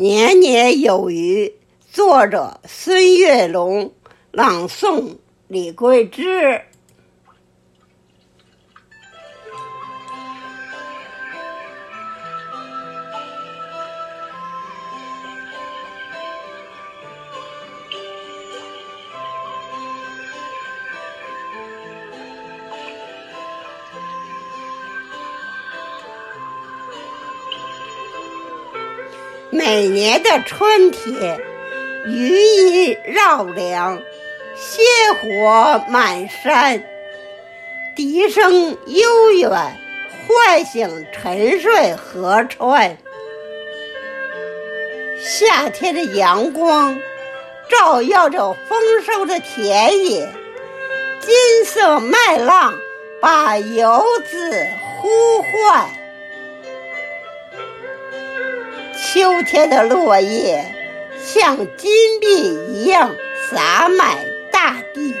年年有余，作者孙月龙，朗诵李桂枝。每年的春天，余音绕梁，鲜活满山，笛声悠远，唤醒沉睡河川。夏天的阳光照耀着丰收的田野，金色麦浪把游子呼唤。秋天的落叶像金币一样洒满大地，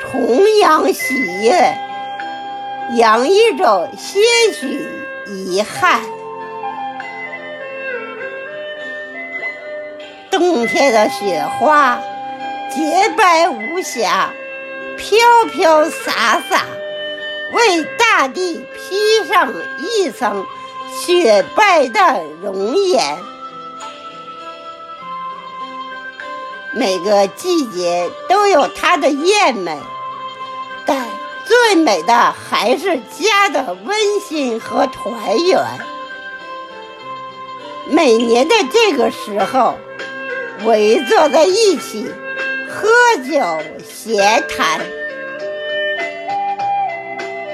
重阳喜悦，洋溢着些许遗憾。冬天的雪花洁白无瑕，飘飘洒洒，为大地披上一层。雪白的容颜，每个季节都有它的艳美，但最美的还是家的温馨和团圆。每年的这个时候，围坐在一起，喝酒闲谈，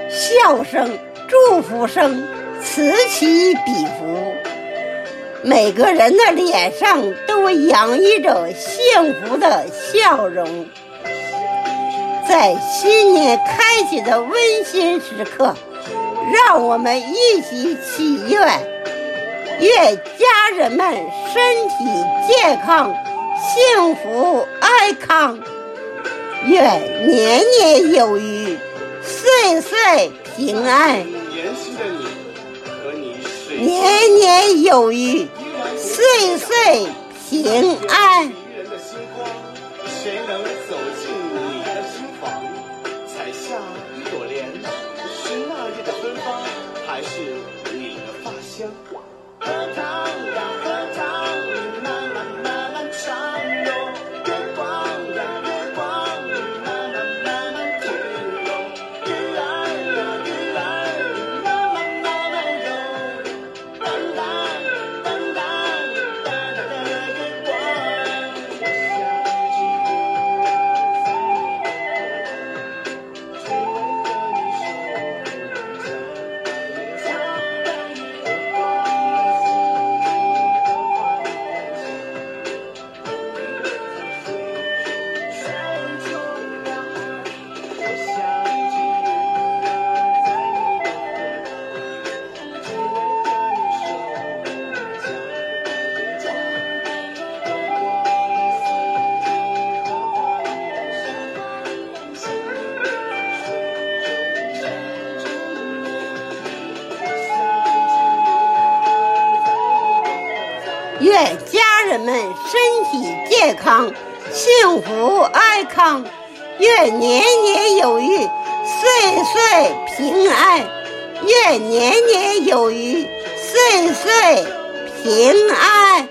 笑声、祝福声。此起彼伏，每个人的脸上都洋溢着幸福的笑容。在新年开启的温馨时刻，让我们一起祈愿：愿家人们身体健康、幸福安康；愿年年有余、岁岁平安。年年有余，岁岁平安。谁能走进愿家人们身体健康、幸福安康；愿年年有余、岁岁平安；愿年年有余、岁岁平安。